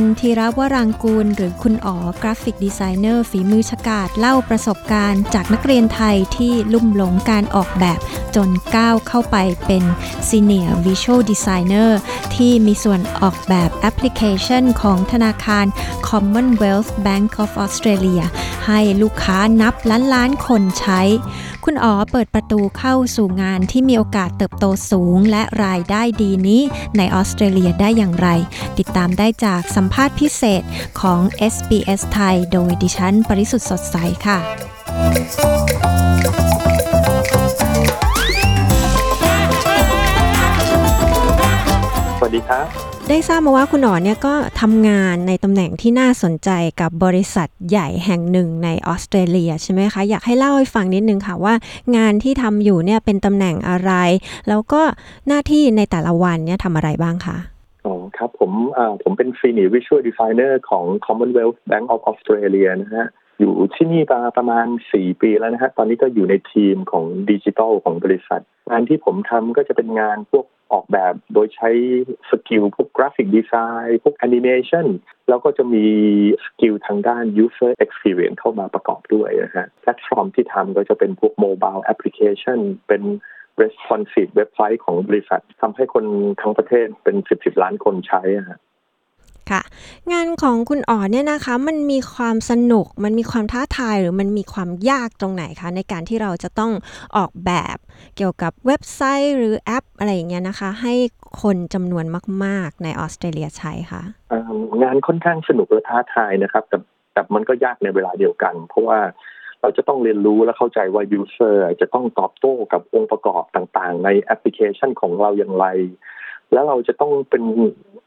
ลธีรวรังกูล หรือคุณอ๋อ graphic designer ฝีมือฉกาจเล่าประสบการณ์ จากนักเรียนไทยที่ลุ่มหลงการออกแบบจนก้าวเข้าไปเป็น senior visual designer ที่มีส่วนออกแบบแอปพลิเคชันของธนาคาร Commonwealth Bank of Australia ให้ลูกค้านับล้านล้านคนใช้ คุณอ๋อเปิดประตูเข้าสู่งานที่มีโอกาสเติบโตสูง และรายได้ดีนี้ในออสเตรเลียได้อย่างไร ติดตามได้จากสัมภาษณ์พิเศษของ SBS ไทย โดยดิฉัน ปริสุทธ์สดใสค่ะ สวัสดีครับ ได้ทราบมาว่าคุณอ๋อเนี่ยก็ทำงานในตำแหน่งที่น่าสนใจกับบริษัทใหญ่แห่งหนึ่งในออสเตรเลียใช่ไหมคะ อยากให้เล่าให้ฟังนิดนึงค่ะว่างานที่ทำอยู่เนี่ยเป็นตำแหน่งอะไร แล้วก็หน้าที่ในแต่ละวันเนี่ยทำอะไรบ้างคะอ๋อครับผมอ่าผมเป็น Senior Visual Designer ของ Commonwealth Bank of Australia นะฮะอยู่ที่นี่มาประมาณ 4 ปีแล้วนะฮะ ตอนนี้ก็อยู่ในทีมของดิจิทัลของบริษัท งานที่ผมทำก็จะเป็นงานพวก ออกแบบโดยใช้ skill พวก graphic design พวกแอนิเมชันแล้วก็จะมี skill ทางด้าน user experience เข้ามาประกอบด้วยนะฮะแพลตฟอร์มที่ทำก็จะเป็นพวก mobile application เป็น responsive เว็บไซต์ของบริษัททำให้คนทั้งประเทศเป็นสิบสิบล้านคนใช้ะฮะ ค่ะ งานของคุณอ๋อเนี่ยนะคะ มันมีความสนุก มันมีความท้าทายหรือมันมีความยากตรงไหนคะ ในการที่เราจะต้องออกแบบเกี่ยวกับเว็บไซต์หรือแอปอะไรอย่างเงี้ยนะคะ ให้คนจำนวนมาก ๆ ในออสเตรเลียใช้ค่ะอ่างานค่อนข้างสนุกและท้าทายนะครับ แต่แต่มันก็ยากในเวลาเดียวกัน เพราะว่าเราจะต้องเรียนรู้และเข้าใจว่า user จะต้องตอบโต้กับองค์ประกอบต่างๆ ในแอปพลิเคชันของเราอย่างไร แล้วเราจะต้องเป็น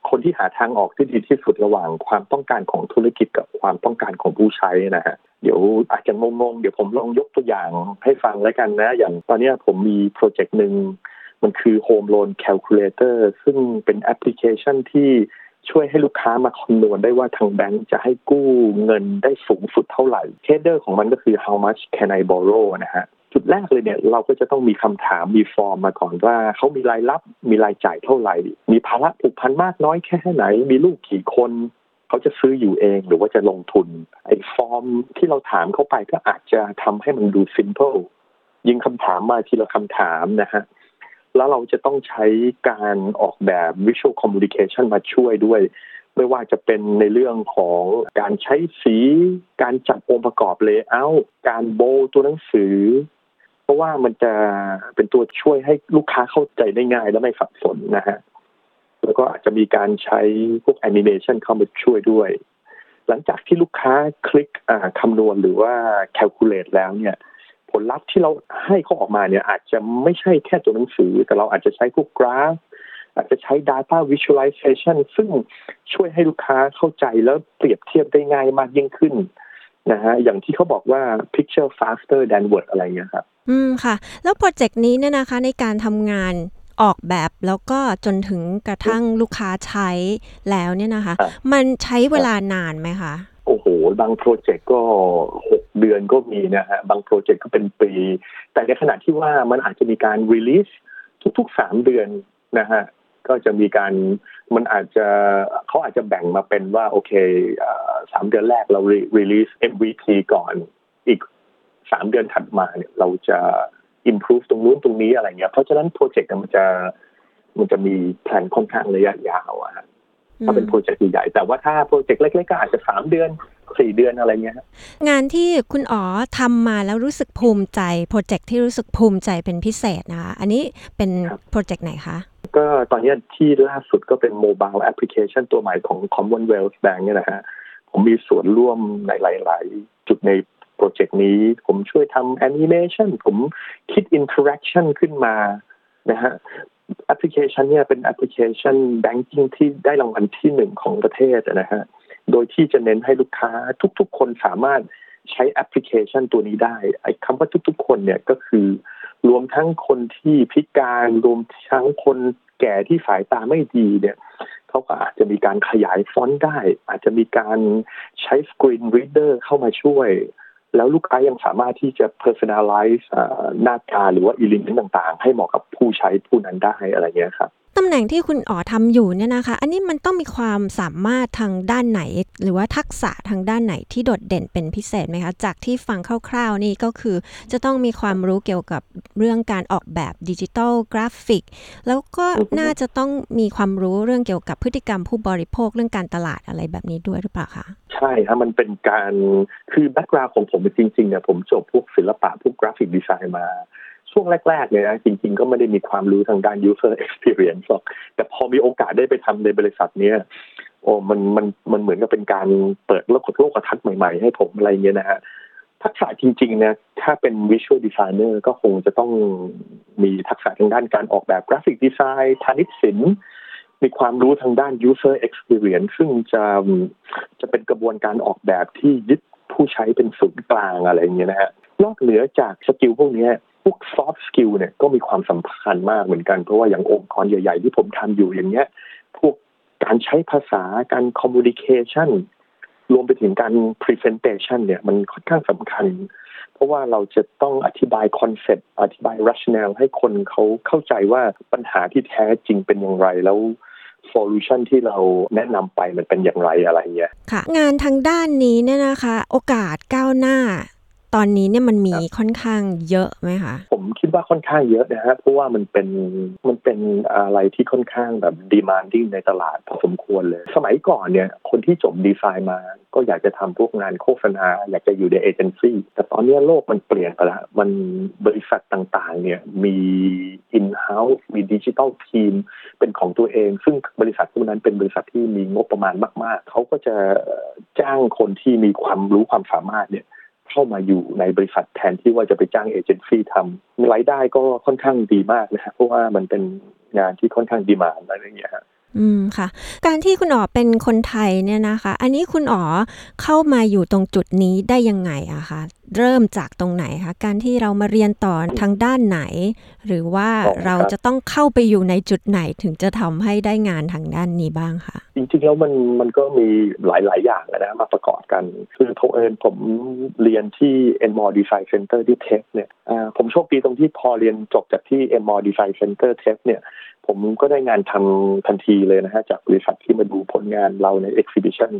คนที่หาทางออกที่ดีที่สุดระหว่างความต้องการของธุรกิจกับความต้องการของผู้ใช้นะฮะเดี๋ยวอาจจะงงๆ เดี๋ยวผมลองยกตัวอย่างให้ฟังแล้วกันนะ อย่างตอนนี้ผมมีโปรเจกต์หนึ่งมันคือ Home Loan Calculator ซึ่งเป็นแอปพลิเคชันที่ช่วยให้ลูกค้ามาคำนวณได้ว่าทางแบงก์จะให้กู้เงินได้สูงสุดเท่าไหร่เ e เดอร์ของมันก็คือ how much can I borrow นะฮะ จุดแรกเลยเนี่ยเราก็จะต้องมีคำถามมีฟอร์มมาก่อนว่าเขามีรายรับมีรายจ่ายเท่าไหร่ มีภาระผูกพันมากน้อยแค่ไหน มีลูกกี่คนเขาจะซื้ออยู่เองหรือว่าจะลงทุนไอ้ฟอร์มที่เราถามเข้าไปก็อาจจะทำให้มันดู simple ยิงคำถามมาทีละคำถามนะฮะแล้วเราจะต้องใช้การออกแบบ visual communication มาช่วยด้วย ไม่ว่าจะเป็นในเรื่องของการใช้สี การจัดองค์ประกอบ layout การโบตัวหนังสือ ราะว่ามันจะเป็นตัวช่วยให้ลูกค้าเข้าใจได้ง่ายและไม่สับสนนะฮะแล้วก็อาจจะมีการใช้พวกแอนิเมชันเข้ามาช่วยด้วย หลังจากที่ลูกค้าคลิกคำนวณหรือว่า calculate แล้วเนี่ย ผลลัพธ์ที่เราให้เขาออกมาเนี่ย อาจจะไม่ใช่แค่ตัวหนังสือ แต่เราอาจจะใช้พวกกราฟ อาจจะใช้ data visualization ซึ่งช่วยให้ลูกค้าเข้าใจแล้วเปรียบเทียบได้ง่ายมากยิ่งขึ้น นะฮะอย่างที่เขาบอกว่า picture faster than word อะไรเงี้ยครับ อืมค่ะ แล้วโปรเจกต์นี้เนี่ยนะคะในการทำงานออกแบบแล้วก็จนถึงกระทั่งลูกค้าใช้แล้วเนี่ยนะคะครับมันใช้เวลานานไหมคะโอ้โห บางโปรเจกต์ก็หกเดือนก็มีนะฮะ บางโปรเจกต์ก็เป็นปี แต่ในขณะที่ว่ามันอาจจะมีการ release ทุกๆสามเดือนนะฮะ ก็จะมีการ มันอาจจะเขาอาจจะแบ่งมาเป็นว่า โอเคเอ่อ สามเดือนแรกเรา re- release MVP ก่อนอีกสามเดือนถัดมาเนี่ยเราจะ improve ตรงนู้นตรงนี้อะไรเงี้ยเพราะฉะนั้นโปรเจกต์มันจะมันจะมีแผนค่อนข้างระยะยาวอะฮะถ้าเป็นโปรเจกต์ใหญ่ๆแต่ว่าถ้าโปรเจกต์เล็กๆก็อาจจะสามเดือนสี่เดือนอะไรเงี้ยฮะงานที่คุณอ๋อทำมาแล้วรู้สึกภูมิใจโปรเจกต์ที่รู้สึกภูมิใจเป็นพิเศษนะคะอันนี้เป็นโปรเจกต์ไหนคะ ก็ตอนนี้ที่ล่าสุดก็เป็น mobile application ตัวใหม่ของ Commonwealth Bank เนี่ยนะฮะ ผมมีส่วนร่วมในหลาย ๆ จุดในโปรเจกต์นี้ ผมช่วยทำแอนิเมชันผมคิด interaction ขึ้นมานะฮะแอปพลิเคชันเนี่ยเป็นแอปพลิเคชันbanking ที่ได้รางวัลที่หนึ่งของประเทศนะฮะโดยที่จะเน้นให้ลูกค้าทุก ๆ คนสามารถใช้แอปพลิเคชันตัวนี้ได้ไอ้คำว่าทุก ๆ คนเนี่ยก็คือ รวมทั้งคนที่พิการรวมทั้งคนแก่ที่สายตาไม่ดีเนี่ย เขาก็อาจจะมีการขยายฟอนต์ได้ อาจจะมีการใช้ screen reader เข้ามาช่วย แล้วลูกค้ายังสามารถที่จะ personalize หน้าตาหรือว่า element ต่างๆ ให้เหมาะกับผู้ใช้ผู้นั้นได้อะไรเงี้ยครับ ตำแหน่งที่คุณอ๋อทำอยู่เนี่ยนะคะ อันนี้มันต้องมีความสามารถทางด้านไหน หรือว่าทักษะทางด้านไหนที่โดดเด่นเป็นพิเศษไหมคะ จากที่ฟังคร่าวๆนี่ก็คือ จะต้องมีความรู้เกี่ยวกับเรื่องการออกแบบดิจิทัลกราฟิก แล้วก็น่าจะต้องมีความรู้เรื่องเกี่ยวกับพฤติกรรมผู้บริโภคเรื่องการตลาดอะไรแบบนี้ด้วยหรือเปล่าคะใช่ครับมันเป็นการคือ background ของผมจริงๆเนี่ยผมจบพวกศิลปะพวก graphic design มา ช่วงแรกๆเนี่ยนะจริง ๆ ก็ไม่ได้มีความรู้ทางด้าน user experience หรอก แต่พอมีโอกาสได้ไปทำในบริษัทเนี้ยโอ้มันมันมันเหมือนกับเป็นการเปิดโลกโลกทัศน์ใหม่ๆ ให้ผมอะไรเงี้ยนะฮะทักษะจริงๆเนี่ยถ้าเป็น visual designer ก็คงจะต้องมีทักษะทางด้านการออกแบบกราฟิกดีไซน์ทานิศิลป์มีความรู้ทางด้าน user experience ซึ่งจะจะเป็นกระบวนการออกแบบที่ยึดผู้ใช้เป็นศูนย์กลางอะไรเงี้ยนะฮะนอกเหนือจากสกิลพวกนี้ พวก soft skill เนี่ยก็มีความสำคัญมากเหมือนกัน เพราะว่าอย่างองค์กรใหญ่ ๆ ที่ผมทำอยู่อย่างเงี้ย พวกการใช้ภาษาการ communication รวมไปถึงการ presentation เนี่ยมันค่อนข้างสำคัญ เพราะว่าเราจะต้องอธิบายคอนเซ็ปต์อธิบาย rationale ให้คนเขาเข้าใจว่าปัญหาที่แท้จริงเป็นอย่างไรแล้ว solution ที่เราแนะนำไปมันเป็นอย่างไรอะไรเงี้ยค่ะ งานทางด้านนี้เนี่ยนะคะ โอกาสก้าวหน้า ตอนนี้เนี่ยมันมีค่อนข้างเยอะไหมคะ ผมคิดว่าค่อนข้างเยอะนะฮะเพราะว่ามันเป็นมันเป็นอะไรที่ค่อนข้างแบบ demanding ในตลาดพอสมควรเลย สมัยก่อนเนี่ย คนที่จบดีไซน์มา ก็อยากจะทำพวกงานโฆษณา อยากจะอยู่ในเอเจนซี่แต่ตอนนี้โลกมันเปลี่ยนไปแล้วมันบริษัทต่างๆ เนี่ยมีอินเฮ้าส์มีดิจิทัลทีมเป็นของตัวเอง ซึ่งบริษัทพวกนั้นเป็นบริษัทที่มีงบประมาณมาก ๆเขาก็จะจ้างคนที่มีความรู้ความสามารถเนี่ย เข้ามาอยู่ในบริษัทแทนที่ว่าจะไปจ้างเอเจนซี่ทำรายได้ก็ค่อนข้างดีมากนะฮะเพราะว่ามันเป็นงานที่ค่อนข้างดีมานอะไรอย่างเงี้ยอืมค่ะ การที่คุณอ๋อเป็นคนไทยเนี่ยนะคะ อันนี้คุณอ๋อเข้ามาอยู่ตรงจุดนี้ได้ยังไงอะคะ เริ่มจากตรงไหนคะ การที่เรามาเรียนต่อทางด้านไหน หรือว่าเราจะต้องเข้าไปอยู่ในจุดไหนถึงจะทำให้ได้งานทางด้านนี้บ้างคะจริงๆแล้วมันมันก็มีหลายๆ อย่างนะมาประกอบกัน คือเผอิญผมเรียนที่ n m o r Design Center ที่ TAFE เนี่ยผมโชคดีตรงที่พอเรียนจบจากที่ n m o r Design Center เทสเนี่ยผมก็ได้งานทำทันทีเลยนะฮะจากบริษัทที่มาดูผลงานเราใน exhibition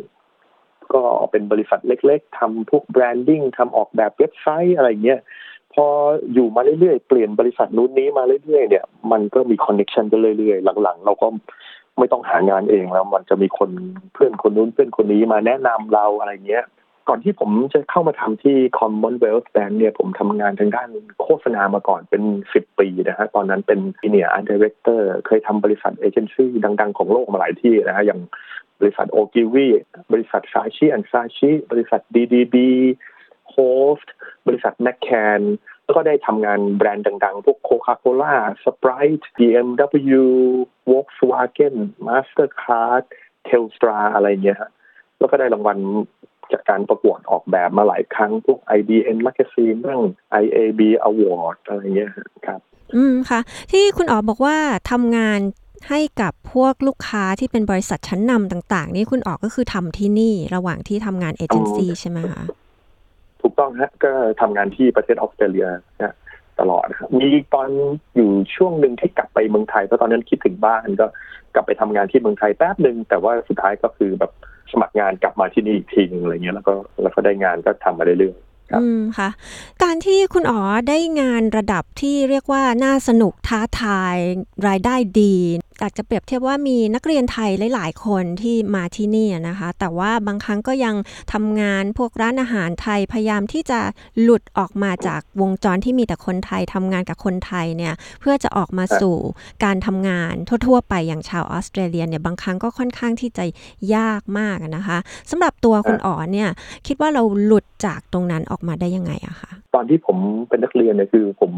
ก็เป็นบริษัทเล็ก ๆทำพวก branding ทำออกแบบเว็บไซต์อะไรเงี้ยพออยู่มาเรื่อยๆ เปลี่ยนบริษัทนู้นนี้มาเรื่อยๆเนี่ยมันก็มี connection กันเรื่อยๆ หลังๆ เราก็ไม่ต้องหางานเองแล้ว มันจะมีคนเพื่อนคนนู้นเพื่อนคนนี้มาแนะนำเราอะไรเงี้ยก่อนที่ผมจะเข้ามาทำที่ Commonwealth Bank เนี่ยผมทำงานทางด้านโฆษณามาก่อนเป็นสิบปีนะฮะ ตอนนั้นเป็น Senior Art Director เคยทำบริษัทเอเจนซี่ดัง ๆ ของโลกมาหลายที่นะฮะ อย่าง บริษัทโอกิวีบริษัท Saatchi & Saatchi บริษัท DDB Host บริษัท McCann แล้วก็ได้ทำงานแบรนด์ดังๆ พวก Coca-Cola Sprite BMW Volkswagen Mastercard Telstra อะไรเงี้ยฮะแล้วก็ได้รางวัลจากการประกวดออกแบบมาหลายครั้ง พวก IBN Magazine เรื่อง IAB Award อะไรเงี้ยครับ อืมค่ะ ที่คุณอ๋อบอกว่าทำงาน ให้กับพวกลูกค้าที่เป็นบริษัทชั้นนำต่าง ๆ นี่คุณออกก็คือทำที่นี่ระหว่างที่ทำงานเอเจนซี่ใช่ไหมคะถูกต้องฮะก็ทำงานที่ประเทศออสเตรเลียนะตลอดครับมีตอนอยู่ช่วงหนึ่งที่กลับไปเมืองไทยเพราะตอนนั้นคิดถึงบ้านก็กลับไปทำงานที่เมืองไทยแป๊บหนึ่งแต่ว่าสุดท้ายก็คือแบบสมัครงานกลับมาที่นี่อีกทีนึงอะไรเงี้ยแล้วก็แล้วก็ได้งานก็ทำมาเรื่อยอืมค่ะ การที่คุณอ๋อได้งานระดับที่เรียกว่าน่าสนุกท้าทายรายได้ดี อยากจะเปรียบเทียบว่ามีนักเรียนไทยหลาย ๆ คนที่มาที่นี่นะคะ แต่ว่าบางครั้งก็ยังทำงานพวกร้านอาหารไทยพยายามที่จะหลุดออกมาจากวงจรที่มีแต่คนไทยทำงานกับคนไทยเนี่ยเพื่อจะออกมาสู่การทำงานทั่ว ๆ ไปอย่างชาวออสเตรเลียเนี่ยบางครั้งก็ค่อนข้างที่จะยากมากนะคะสำหรับตัวคุณอ๋อเนี่ยคิดว่าเราหลุดจากตรงนั้นออกมาได้ยังไงอะคะตอนที่ผมเป็นนักเรียนเนี่ยคือผม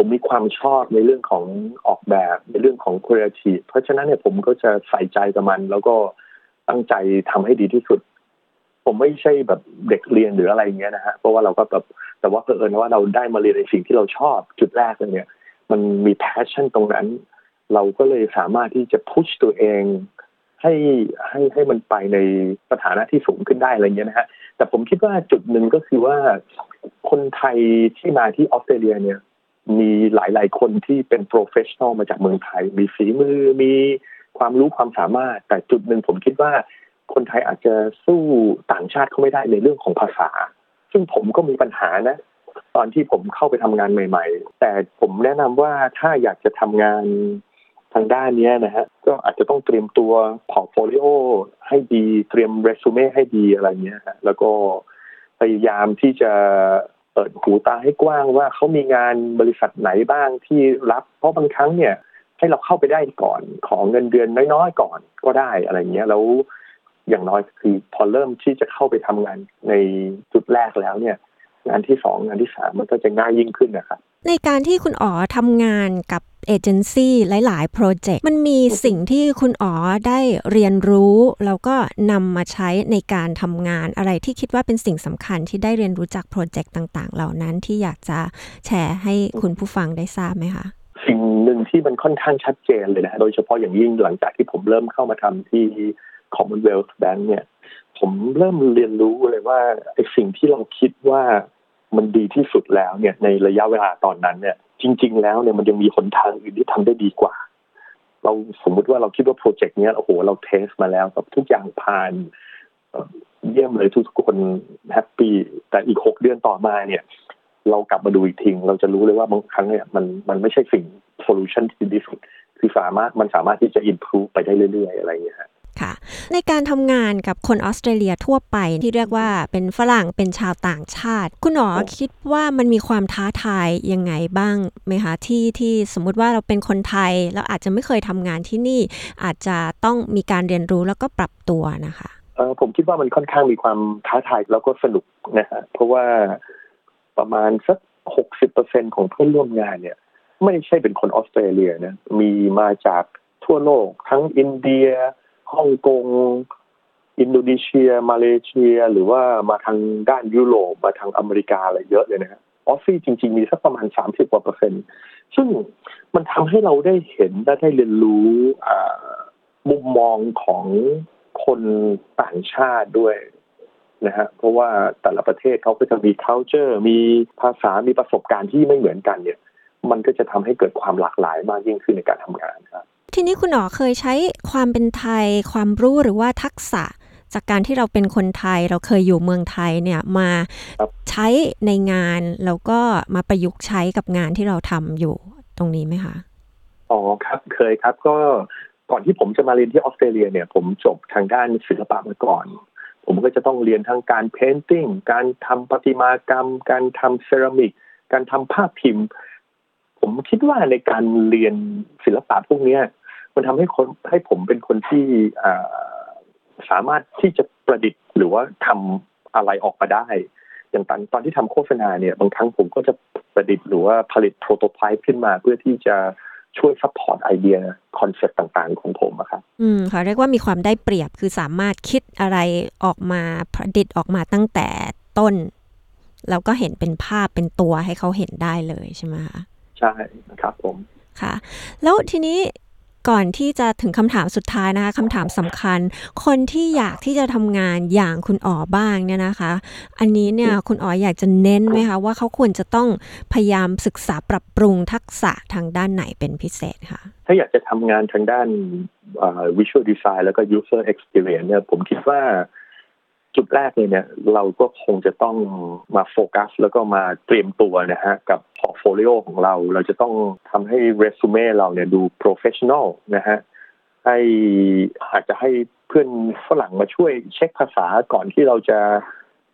ผมมีความชอบในเรื่องของออกแบบในเรื่องของคุณภาพเพราะฉะนั้นเนี่ยผมก็จะใส่ใจกับมัน แล้วก็ตั้งใจทำให้ดีที่สุด ผมไม่ใช่แบบเด็กเรียนหรืออะไรเงี้ยนะฮะเพราะว่าเราก็แบบแต่ว่าเผอิญว่าเราได้มาเรียนในสิ่งที่เราชอบจุดแรกเนี่ย มันมี passion ตรงนั้น เราก็เลยสามารถที่จะ push ตัวเองให้ให้ให้มันไปในสถานะที่สูงขึ้นได้อะไรเงี้ยนะฮะแต่ผมคิดว่าจุดหนึ่งก็คือว่าคนไทยที่มาที่ออสเตรเลียเนี่ย มีหลาย ๆ คนที่เป็น professional มาจากเมืองไทย มีฝีมือ มีความรู้ความสามารถ แต่จุดหนึ่งผมคิดว่า คนไทยอาจจะสู้ต่างชาติเขาไม่ได้ในเรื่องของภาษา ซึ่งผมก็มีปัญหานะ ตอนที่ผมเข้าไปทำงานใหม่ ๆ แต่ผมแนะนำว่าถ้าอยากจะทำงานทางด้านนี้นะฮะก็อาจจะต้องเตรียมตัว portfolio ให้ดีเตรียมเรซูเม่ให้ดีอะไรเงี้ยฮะแล้วก็พยายามที่จะ เปิดหูตาให้กว้างว่าเขามีงานบริษัทไหนบ้างที่รับ เพราะบางครั้งเนี่ยให้เราเข้าไปได้ก่อนขอเงินเดือนน้อยๆก่อนก็ได้อะไรเงี้ยแล้วอย่างน้อยคือพอเริ่มที่จะเข้าไปทำงานในจุดแรกแล้วเนี่ย งานที่สองงานที่สามมันก็จะง่ายยิ่งขึ้นนะครับในการที่คุณอ๋อทำงานกับเอเจนซี่หลาย ๆ โปรเจกต์ มันมีสิ่งที่คุณอ๋อได้เรียนรู้ แล้วก็นำมาใช้ในการทำงานอะไรที่คิดว่าเป็นสิ่งสำคัญที่ได้เรียนรู้จากโปรเจกต์ต่าง ๆ เหล่านั้นที่อยากจะแชร์ให้คุณผู้ฟังได้ทราบไหมคะ สิ่งหนึ่งที่มันค่อนข้างชัดเจนเลยนะ โดยเฉพาะอย่างยิ่งหลังจากที่ผมเริ่มเข้ามาทำที่ Commonwealth Bank เนี่ย ผมเริ่มเรียนรู้เลยว่าไอ้สิ่งที่เราคิดว่า มันดีที่สุดแล้วเนี่ยในระยะเวลาตอนนั้นเนี่ย จริง ๆ แล้วเนี่ยมันยังมีหนทางอื่นที่ทำได้ดีกว่า เราสมมุติว่าเราคิดว่าโปรเจกต์นี้โอ้โหเรา test มาแล้วกับทุกอย่างผ่านเยี่ยมเลยทุกคนแฮปปี้แต่อีกหกเดือนต่อมาเนี่ย เรากลับมาดูอีกทีเราจะรู้เลยว่าบางครั้งเนี่ยมันมันไม่ใช่สิ่ง solution ที่ดีที่สุดคือสามารถมันสามารถที่จะอินพูไปได้เรื่อยๆ อะไรอย่างเงี้ย ค่ะ ในการทำงานกับคนออสเตรเลียทั่วไปที่เรียกว่าเป็นฝรั่งเป็นชาวต่างชาติ คุณหมอคิดว่ามันมีความท้าทายยังไงบ้างไหมคะที่ที่สมมุติว่าเราเป็นคนไทยแล้วอาจจะไม่เคยทำงานที่นี่ อาจจะต้องมีการเรียนรู้แล้วก็ปรับตัวนะคะเออผมคิดว่ามันค่อนข้างมีความท้าทายแล้วก็สนุกนะฮะเพราะว่าประมาณสักหกสิบเปอร์เซ็นของเพื่อนร่วมงานเนี่ย ไม่ใช่เป็นคนออสเตรเลียนะมีมาจากทั่วโลก ทั้งอินเดีย ฮ่องกง อินโดนีเซีย มาเลเซีย หรือว่ามาทางด้านยุโรปมาทางอเมริกาอะไรเยอะเลยนะออสซี่จริง ๆ มีสักประมาณสามสิบกว่าเปอร์เซ็นต์ซึ่งมันทำให้เราได้เห็นและได้เรียนรู้มุมมองของคนต่างชาติด้วยนะฮะเพราะว่าแต่ละประเทศเขาก็จะมี culture มีภาษามีประสบการณ์ที่ไม่เหมือนกันเนี่ย มันก็จะทำให้เกิดความหลากหลายมากยิ่งขึ้นในการทำงานครับ ทีนี้คุณหนอเคยใช้ความเป็นไทย ความรู้หรือว่าทักษะ จากการที่เราเป็นคนไทยเราเคยอยู่เมืองไทยเนี่ยมาใช้ในงานแล้วก็มาประยุกต์ใช้กับงานที่เราทำอยู่ตรงนี้ไหมคะอ๋อครับเคยครับก็ก่อนที่ผมจะมาเรียนที่ออสเตรเลียเนี่ย ผมจบทางด้านศิลปะมาก่อน ผมก็จะต้องเรียนทั้งการ painting การทำประติมากรรม การทำเซรามิก การทำภาพพิมพ์ ผมคิดว่าในการเรียนศิลปะพวกนี้ มันทำให้คนให้ผมเป็นคนที่สามารถที่จะประดิษฐ์ หรือว่าทำอะไรออกมาได้ อย่างตอนตอนที่ทำโฆษณาเนี่ย บางครั้งผมก็จะประดิษฐ์หรือว่าผลิต prototype ขึ้นมาเพื่อที่จะช่วย support ไอเดียคอนเซ็ปต์ต่างๆ ของผมอะครับอืมเขาเรียกว่ามีความได้เปรียบคือสามารถคิดอะไรออกมาประดิษฐ์ออกมาตั้งแต่ต้น แล้วก็เห็นเป็นภาพเป็นตัวให้เขาเห็นได้เลยใช่ไหมคะใช่ครับผมค่ะ แล้วทีนี้ ก่อนที่จะถึงคำถามสุดท้ายนะคะคำถามสำคัญ คนที่อยากที่จะทำงานอย่างคุณอ๋อบ้างเนี่ยนะคะ อันนี้เนี่ยคุณอ๋ออยากจะเน้นไหมคะว่าเขาควรจะต้องพยายามศึกษาปรับปรุงทักษะทางด้านไหนเป็นพิเศษคะถ้าอยากจะทำงานทางด้าน visual design แล้วก็ user experience เนี่ยผมคิดว่าจุดแรกเลยเนี่ยเราก็คงจะต้องมาโฟกัสแล้วก็มาเตรียมตัวนะฮะกับ portfolio ของเรา เราจะต้องทำให้เรซูเม่เราเนี่ยดู professional นะฮะให้อาจจะให้เพื่อนฝรั่งมาช่วยเช็คภาษาก่อนที่เราจะ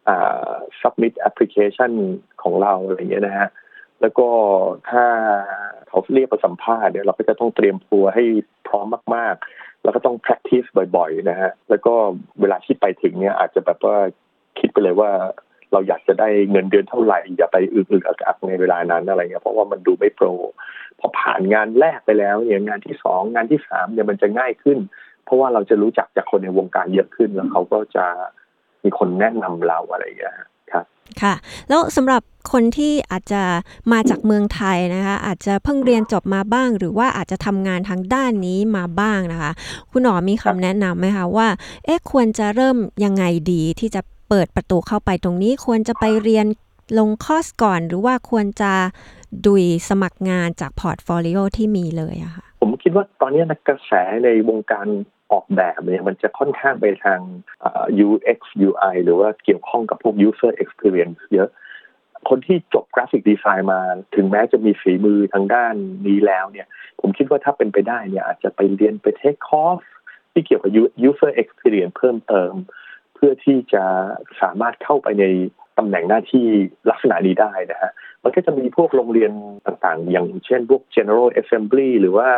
อ่า submit application ของเราอะไรอย่างเงี้ยนะฮะแล้วก็ถ้าเขาเรียกประสัมภาษณ์เนี่ยเราก็จะต้องเตรียมตัวให้พร้อมมาก ๆ แล้วก็ต้อง practice บ่อย ๆ นะฮะแล้วก็เวลาที่ไปถึงเนี่ยอาจจะแบบว่าคิดไปเลยว่า เราอยากจะได้เงินเดือนเท่าไหร่ อย่าไปอึกๆอักๆในเวลานั้นอะไรเงี้ยเพราะว่ามันดูไม่โปรพอผ่านงานแรกไปแล้วเนี่ยงานที่สองงานที่สามเนี่ยมันจะง่ายขึ้น เพราะว่าเราจะรู้จักจากคนในวงการเยอะขึ้นแล้วเขาก็จะมีคนแนะนำเราอะไรอย่างเงี้ยครับค่ะ แล้วสำหรับคนที่อาจจะมาจากเมืองไทยนะคะ อาจจะเพิ่งเรียนจบมาบ้าง หรือว่าอาจจะทำงานทางด้านนี้มาบ้างนะคะ คุณหนอมีครับคำแนะนำไหมคะว่า เอ๊ะควรจะเริ่มยังไงดีที่จะ เปิดประตูเข้าไปตรงนี้ควรจะไปเรียนลงคอร์สก่อน หรือว่าควรจะลุยสมัครงานจาก portfolio ที่มีเลยอะค่ะผมคิดว่าตอนนี้นะกระแสในวงการออกแบบเนี่ยมันจะค่อนข้างไปทาง UX UI หรือว่าเกี่ยวข้องกับพวก user experience เยอะ คนที่จบ graphic design มา ถึงแม้จะมีฝีมือทางด้านนี้แล้วเนี่ย ผมคิดว่าถ้าเป็นไปได้เนี่ยอาจจะไปเรียนไป take course ที่เกี่ยวกับ user experience เพิ่มเติมเพื่อที่จะสามารถเข้าไปในตำแหน่งหน้าที่ลักษณะนี้ได้นะฮะมันก็จะมีพวกโรงเรียนต่างๆ อย่างเช่นพวก General Assembly หรือว่า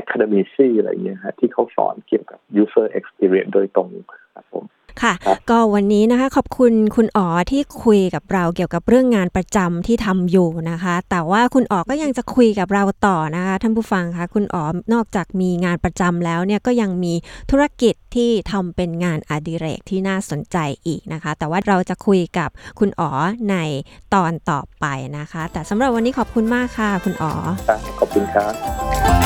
Academy อะไรเงี้ยฮะที่เขาสอนเกี่ยวกับ user experience โดยตรงครับผม ค่ะครับก็วันนี้นะคะ ขอบคุณคุณอ๋อที่คุยกับเราเกี่ยวกับเรื่องงานประจำที่ทำอยู่นะคะ แต่ว่าคุณอ๋อก็ยังจะคุยกับเราต่อนะคะท่านผู้ฟังคะคุณอ๋อนอกจากมีงานประจำแล้วเนี่ยก็ยังมีธุรกิจที่ทำเป็นงานอดิเรกที่น่าสนใจอีกนะคะ แต่ว่าเราจะคุยกับคุณอ๋อในตอนต่อไปนะคะ แต่สำหรับวันนี้ขอบคุณมากค่ะ คุณอ๋อครับขอบคุณครับ